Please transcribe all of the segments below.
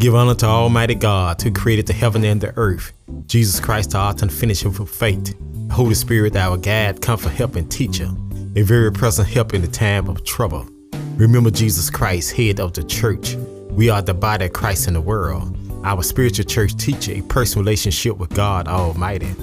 Give honor to Almighty God who created the heaven and the earth. Jesus Christ, the author and finisher of faith. Holy Spirit, our guide, comfort, help, and teacher. A very present help in the time of trouble. Remember Jesus Christ, head of the church. We are the body of Christ in the world. Our spiritual church teacher, a personal relationship with God Almighty.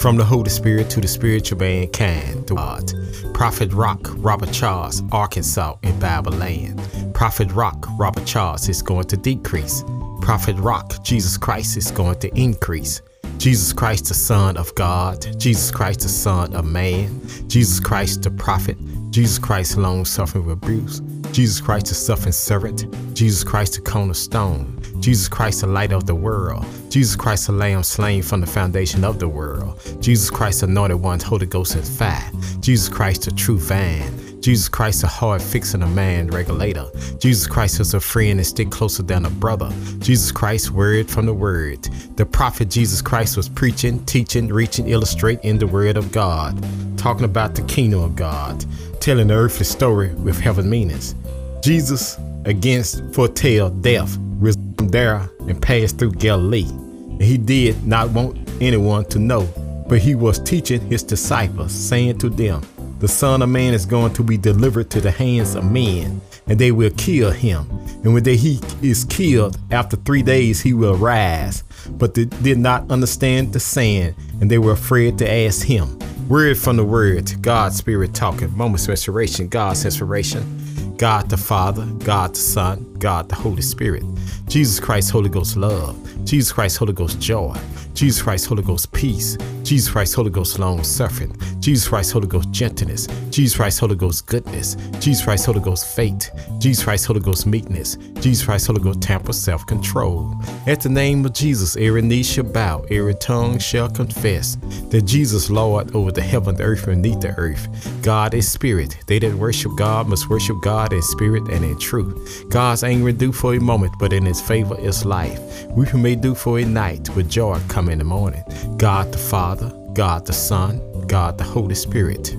From the Holy Spirit to the spiritual mankind, God. Prophet Rock, Robert Charles, Arkansas, in Bible land. Prophet Rock, Robert Charles is going to decrease. Prophet Rock, Jesus Christ is going to increase. Jesus Christ, the Son of God, Jesus Christ, the Son of Man, Jesus Christ, the prophet, Jesus Christ, long suffering with abuse, Jesus Christ, the suffering servant, Jesus Christ, the cornerstone, Jesus Christ, the light of the world, Jesus Christ, the Lamb slain from the foundation of the world, Jesus Christ, the anointed one, Holy Ghost and fire, Jesus Christ, the true vine, Jesus Christ, a hard fixing a man regulator. Jesus Christ is a friend and stick closer than a brother. Jesus Christ, word from the word. The prophet Jesus Christ was preaching, teaching, reaching, illustrating the word of God, talking about the kingdom of God, telling the earthly story with heaven meanings. Jesus against foretell death, risen there and passed through Galilee. And he did not want anyone to know, but he was teaching his disciples, saying to them, the Son of Man is going to be delivered to the hands of men, and they will kill him. And when they, he is killed, after three days he will rise. But they did not understand the saying, and they were afraid to ask him. Word from the word, God's Spirit talking, moments of restoration, God's inspiration, God the Father, God the Son, God the Holy Spirit, Jesus Christ, Holy Ghost love, Jesus Christ, Holy Ghost joy, Jesus Christ, Holy Ghost peace, Jesus Christ, Holy Ghost long suffering, Jesus Christ, Holy Ghost gentleness, Jesus Christ, Holy Ghost goodness, Jesus Christ, Holy Ghost faith, Jesus Christ, Holy Ghost meekness, Jesus Christ, Holy Ghost temper, self control. At the name of Jesus, every knee shall bow, every tongue shall confess that Jesus, Lord, over the heaven, the earth, and beneath the earth. God is spirit. They that worship God must worship God in spirit and in truth. God's anger do for a moment, but in his favor is life. Weeping may do for a night, with joy come in the morning. God the Father, God the Son, God the Holy Spirit.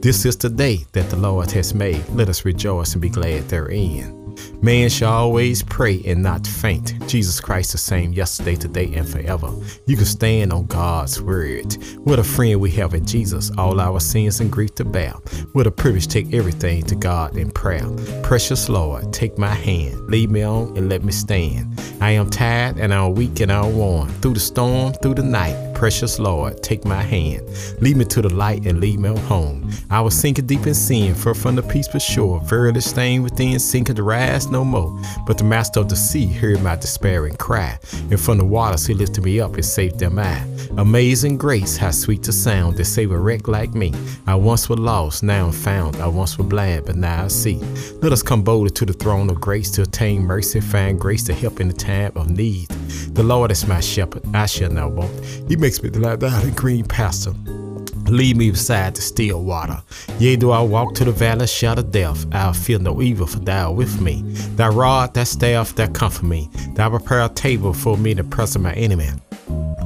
This is the day that the Lord has made. Let us rejoice and be glad therein. Man shall always pray and not faint. Jesus Christ the same yesterday, today, and forever. You can stand on God's word. What a friend we have in Jesus, all our sins and grief to bear. What a privilege take everything to God in prayer. Precious Lord, take my hand, lead me on and let me stand. I am tired and I'm weak and I'm worn. Through the storm, through the night, precious Lord, take my hand. Lead me to the light and lead me home. I was sinking deep in sin, far from the peace peaceful shore. Verily staying within, sinking to rise no more. But the master of the sea heard my despairing cry. And from the waters he lifted me up and saved them I. Amazing grace, how sweet the sound that save a wreck like me. I once was lost, now I'm found. I once was blind, but now I see. Let us come boldly to the throne of grace to attain mercy, find grace to help in the time of need. The Lord is my shepherd, I shall not want. He makes me to lie down in green pasture. Lead me beside the still water. Yea, do I walk to the valley of shadow death, I'll fear no evil, for thou art with me. Thy rod, thy staff, that comfort me. Thou prepare a table for me presence of my enemy.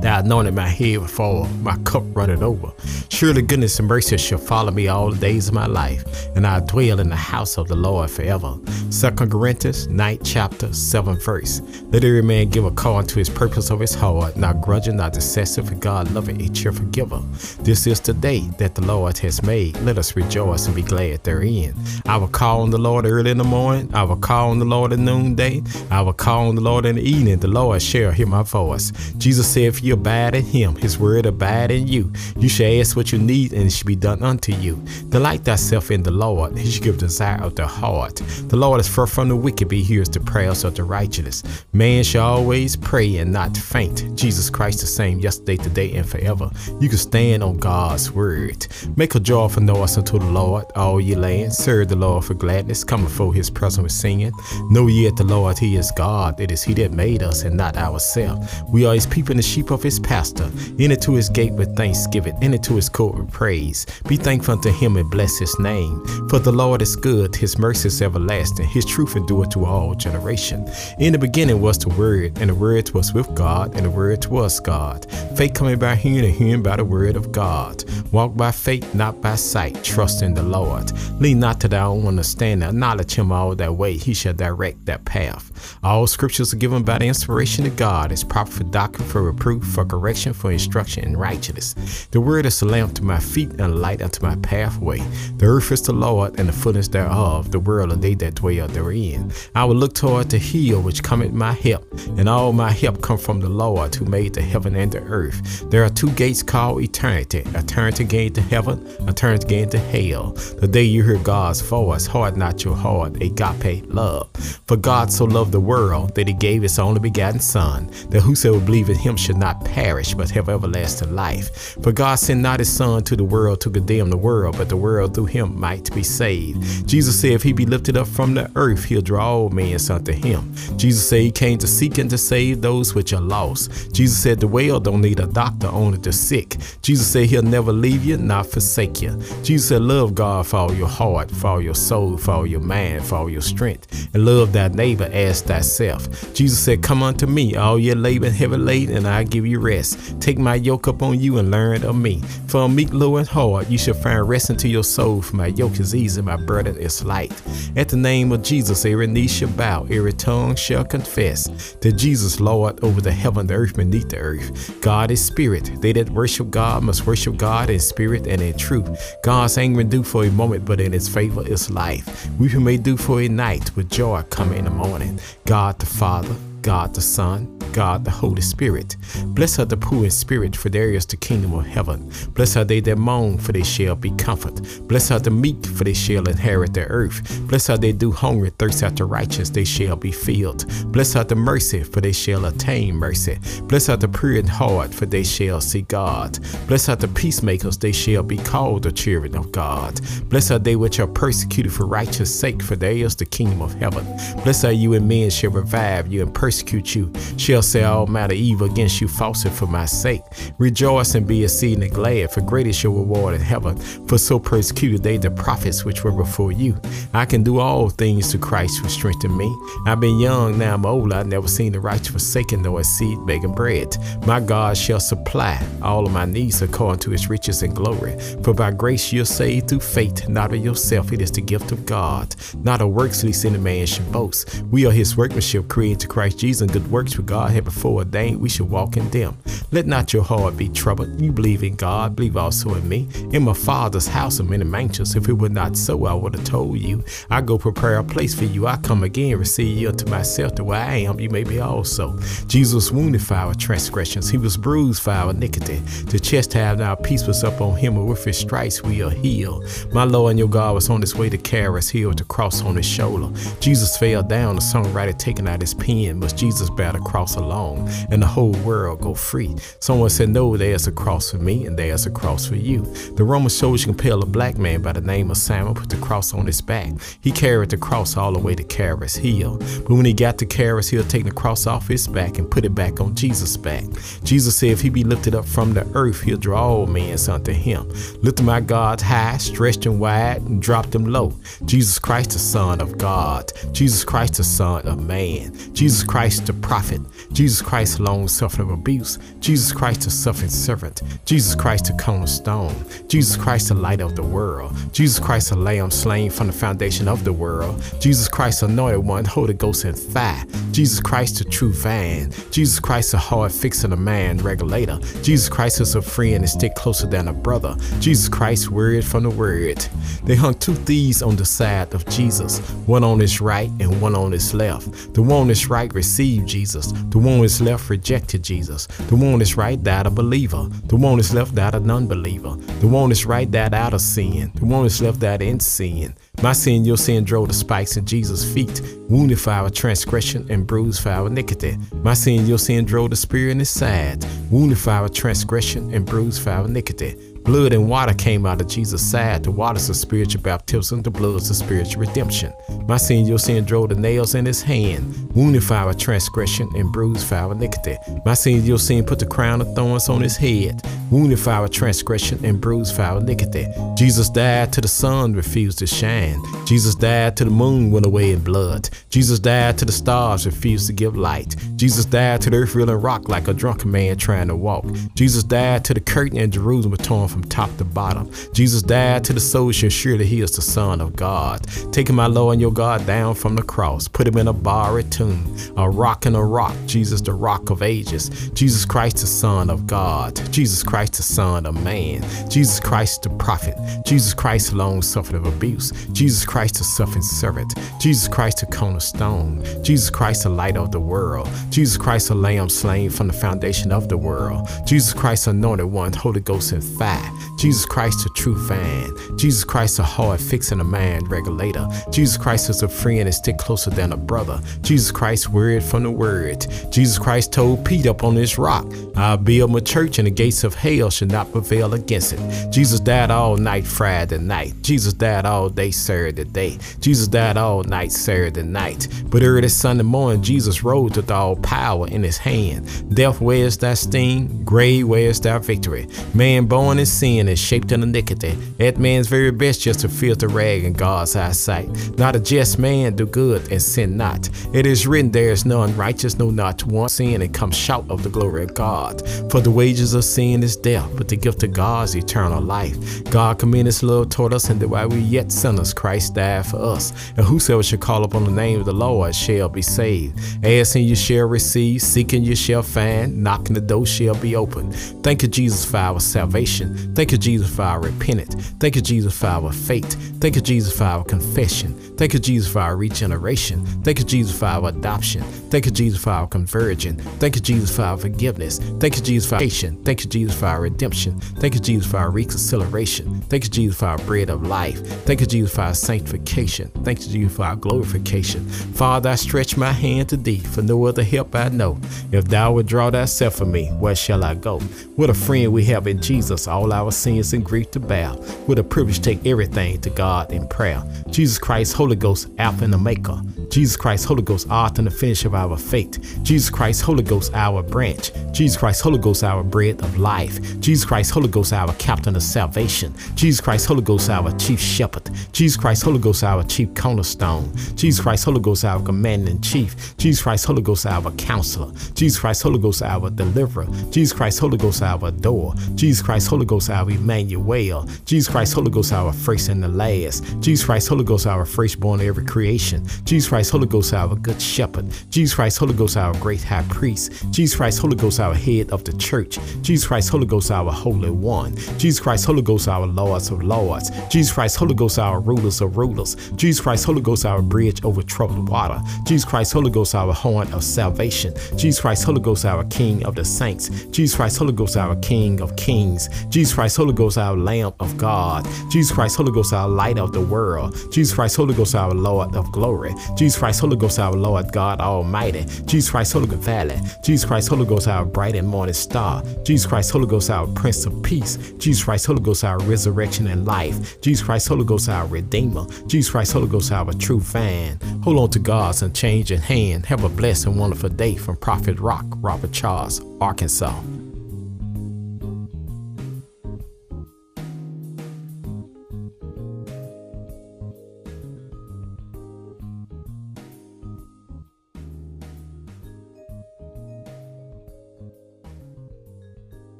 Thou anointed my head oil, my cup runneth over. Surely goodness and mercy shall follow me all the days of my life, and I'll dwell in the house of the Lord forever. 2 Corinthians 9 chapter 7 verse. Let every man give according to his purpose of his heart, not grudging, not excessive, for God loveth a cheerful giver. This is the day that the Lord has made. Let us rejoice and be glad therein. I will call on the Lord early in the morning. I will call on the Lord at noonday. I will call on the Lord in the evening. The Lord shall hear my voice. Jesus said, If you abide in him, his word abide in you. You shall ask what you need, and it shall be done unto you. Delight thyself in the Lord. He shall give desire of the heart. The Lord is far from the wicked, but he hears the prayers of the righteous. Man shall always pray and not faint. Jesus Christ the same yesterday, today, and forever. You can stand on God's word. Make a joyful noise unto the Lord, all ye land. Serve the Lord for gladness. Come before his presence with singing. Know ye the Lord, he is God. It is he that made us and not ourselves. We are his people and the sheep of of his pastor. Enter to his gate with thanksgiving, enter to his court with praise. Be thankful unto him and bless his name. For the Lord is good, his mercy is everlasting, his truth endureth to all generation. In the beginning was the Word, and the Word was with God, and the Word was God. Faith coming by hearing, and hearing by the Word of God. Walk by faith, not by sight. Trust in the Lord. Lean not to thy own understanding. Acknowledge him all that way. He shall direct that path. All scriptures are given by the inspiration of God. It's proper for doctrine, for reproof, for correction, for instruction in righteousness. The word is a lamp to my feet and a light unto my pathway. The earth is the Lord and the fullness thereof, the world and they that dwell therein. I will look toward the hill which cometh my help, and all my help come from the Lord who made the heaven and the earth. There are two gates called eternity, eternity gate to heaven, eternity gate to hell. The day you hear God's voice, hard not your heart, agape love. For God so loved the world that he gave his only begotten Son, that whosoever believe in him should not perish, but have everlasting life. For God sent not his Son to the world to condemn the world, but the world through him might be saved. Jesus said, If he be lifted up from the earth, he'll draw all men unto him. Jesus said he came to seek and to save those which are lost. Jesus said the well don't need a doctor, only the sick. Jesus said he'll never leave you, not forsake you. Jesus said, Love God for all your heart, for all your soul, for all your mind, for all your strength, and love thy neighbor as thyself. Jesus said, Come unto me, all ye labor and heavy laden, and I'll give you rest. Take my yoke upon you and learn of me. For meek, low, and hard, you shall find rest unto your soul. For my yoke is easy, my burden is light. At the name of Jesus, every knee shall bow, every tongue shall confess that Jesus Lord over the heaven, the earth, beneath the earth. God is spirit. They that worship God must worship God in spirit and in truth. God's anger do for a moment, but in his favor is life. Weeping may do for a night, with joy come in the morning. God the Father, God the Son, God the Holy Spirit. Blessed are the poor in spirit, for there is the kingdom of heaven. Blessed are they that mourn, for they shall be comforted. Blessed are the meek, for they shall inherit the earth. Blessed are they do hunger and thirst after righteousness, they shall be filled. Blessed are the mercy, for they shall attain mercy. Blessed are the pure in heart, for they shall see God. Blessed are the peacemakers, they shall be called the children of God. Blessed are they which are persecuted for righteous sake, for there is the kingdom of heaven. Blessed are you and men shall revive you and persecute you, shall say all matter evil against you falsely for my sake. Rejoice and be exceeding glad, for great is your reward in heaven. For so persecuted they the prophets which were before you. I can do all things to Christ who strengthened me. I've been young, now I'm old. I've never seen the righteous forsaken, nor a seed begging bread. My God shall supply all of my needs according to his riches and glory. For by grace you're saved through faith, not of yourself. It is the gift of God, not of works, lest any man should boast. We are his workmanship, created to Christ Jesus, and good works which God had before ordained we should walk in them. Let not your heart be troubled. You believe in God, believe also in me. In my Father's house are many mansions. If it were not so, I would have told you. I go prepare a place for you. I come again, receive you unto myself, to where I am, you may be also. Jesus wounded for our transgressions. He was bruised for our iniquity. Chastisement of our peace was up on him, and with his stripes we are healed. My Lord and your God was on his way to Caris here with the cross on his shoulder. Jesus fell down, the songwriter taking out his pen. Was Jesus bear the cross alone, and the whole world go free? Someone said, No, there's a cross for me, and there's a cross for you. The Roman soldiers compelled a black man by the name of Simon, put the cross on his back. He carried the cross all the way to Caris Hill. But when he got to Caris Hill, taking the cross off his back and put it back on Jesus' back. Jesus said, If he be lifted up from the earth, he'll draw all men unto him. Lift my God high, stretched him wide, and dropped him low. Jesus Christ, the Son of God. Jesus Christ, the Son of man. Jesus Christ, the prophet. Jesus Christ, long suffering abuse. Jesus Christ, the suffering servant. Jesus Christ, the cornerstone. Jesus Christ, the light of the world. Jesus Christ, the lamb slain from the foundation of the world. Jesus Christ, anointed one, Holy Ghost and fire. Jesus Christ, the true vine. Jesus Christ, the hard fixing a man regulator. Jesus Christ is a friend and stick closer than a brother. Jesus Christ, word from the word. They hung two thieves on the side of Jesus, one on his right and one on his left. The one on his right received Jesus. The one on his left rejected Jesus. The one on his right died a believer. The one on his left died a non-believer. The one on his right died out of sin. The one on his left died in sin. My sin, your sin drove the spikes in Jesus' feet, wounded for our transgression and bruised for our iniquity. My sin, your sin drove the spear in his side, wounded for our transgression for our iniquity. Blood and water came out of Jesus' side. The water's a spiritual baptism, the blood blood's the spiritual redemption. My sin, your sin drove the nails in his hand, wounded for our transgression and bruised for our iniquity. My sin, your sin put the crown of thorns on his head, wounded for our transgression and bruised for our iniquity. Jesus died till the sun refused to shine. Jesus died till the moon went away in blood. Jesus died till the stars refused to give light. Jesus died till the earth reeling rock like a drunken man trying to walk. Jesus died till the curtain in Jerusalem was torn from top to bottom. Jesus died to the soul should surely he is the Son of God. Taking my Lord and your God down from the cross, put him in a borrowed tomb, a rock and a rock. Jesus, the rock of ages. Jesus Christ, the Son of God. Jesus Christ, the Son of man. Jesus Christ, the prophet. Jesus Christ, long suffered of abuse. Jesus Christ, the suffering servant. Jesus Christ, the cornerstone. Jesus Christ, the light of the world. Jesus Christ, the lamb slain from the foundation of the world. Jesus Christ, anointed one, Holy Ghost and fire. Jesus Christ, a true vine. Jesus Christ, a hard fixing a mind regulator. Jesus Christ is a friend and stick closer than a brother. Jesus Christ, word from the word. Jesus Christ told Peter up on this rock, I'll build my church and the gates of hell shall not prevail against it. Jesus died all night Friday night. Jesus died all day Saturday day. Jesus died all night Saturday night. But early Sunday morning, Jesus rose with all power in his hand. Death, where's that sting? Grave, where's that victory? Man born in sin is shaped in iniquity. That man's very best just to filter rag in God's eyesight. Not a just man do good and sin not. It is written, there is none righteous, no not one sin, and come shout of the glory of God. For the wages of sin is death, but the gift of God is eternal life. God commended his love toward us, and that while we yet sinners, Christ died for us. And whosoever shall call upon the name of the Lord shall be saved. Asking you shall receive, seeking you shall find, knocking the door shall be open. Thank you, Jesus, for our salvation. Thank you, Jesus, for our repentance. Thank you, Jesus, for our faith. Thank you, Jesus, for our confession. Thank you, Jesus, for our regeneration. Thank you, Jesus, for our adoption. Thank you, Jesus, for our conversion. Thank you, Jesus, for our forgiveness. Thank you, Jesus, for patience. Thank you, Jesus, for our redemption. Thank you, Jesus, for our reconciliation. Thank you, Jesus, for our bread of life. Thank you, Jesus, for our sanctification. Thank you, Jesus, for our glorification. Father, I stretch my hand to thee, for no other help I know. If thou would draw thyself from me, where shall I go? What a friend we have in Jesus, all our sins and grief to bear. What a privilege take everything to God in prayer. Jesus Christ, Holy Ghost, Alpha and Omega. Jesus Christ, Holy Ghost, author and the finish of our faith. Jesus Christ, Holy Ghost, our branch. Jesus Christ, Holy Ghost, our bread of life. Jesus Christ, Holy Ghost, our captain of salvation. Jesus Christ, Holy Ghost, our chief shepherd. Jesus Christ, Holy Ghost, our chief cornerstone. Jesus Christ, Holy Ghost, our commander in chief. Jesus Christ, Holy Ghost, our counselor. Jesus Christ, Holy Ghost, our deliverer. Jesus Christ, Holy Ghost, our door. Jesus Christ, Holy Ghost, our Emmanuel. Jesus Christ, Holy Ghost, our first and the last. Jesus Christ, Holy Ghost, our firstborn of every creation. Jesus Christ, Holy Ghost, our good shepherd. Jesus Christ, Holy Ghost, our great high priest. Jesus Christ, Holy Ghost, our head of the church. Jesus Christ, Holy Ghost, our holy one. Jesus Christ, Holy Ghost, our lords of lords. Jesus Christ, Holy Ghost, our rulers of rulers. Jesus Christ, Holy Ghost, our bridge over troubled water. Jesus Christ, Holy Ghost, our horn of salvation. Jesus Christ, Holy Ghost, our King of the saints. Jesus Christ, Holy Ghost, our King of kings. Jesus Christ, Holy Ghost, our Lamb of God. Jesus Christ, Holy Ghost, our light of the world. Jesus Christ, Holy Ghost, our Lord of glory. Jesus Christ, Holy Ghost, our Lord God Almighty. Jesus Christ, Holy Ghost, Valley. Jesus Christ, Holy Ghost, our bright and morning star. Jesus Christ, Holy Ghost, our Prince of Peace. Jesus Christ, Holy Ghost, our resurrection and life. Jesus Christ, Holy Ghost, our Redeemer. Jesus Christ, Holy Ghost, our true vine. Hold on to God's unchanging hand. Have a blessed and wonderful day from Prophet Rock, Robert Charles, Arkansas.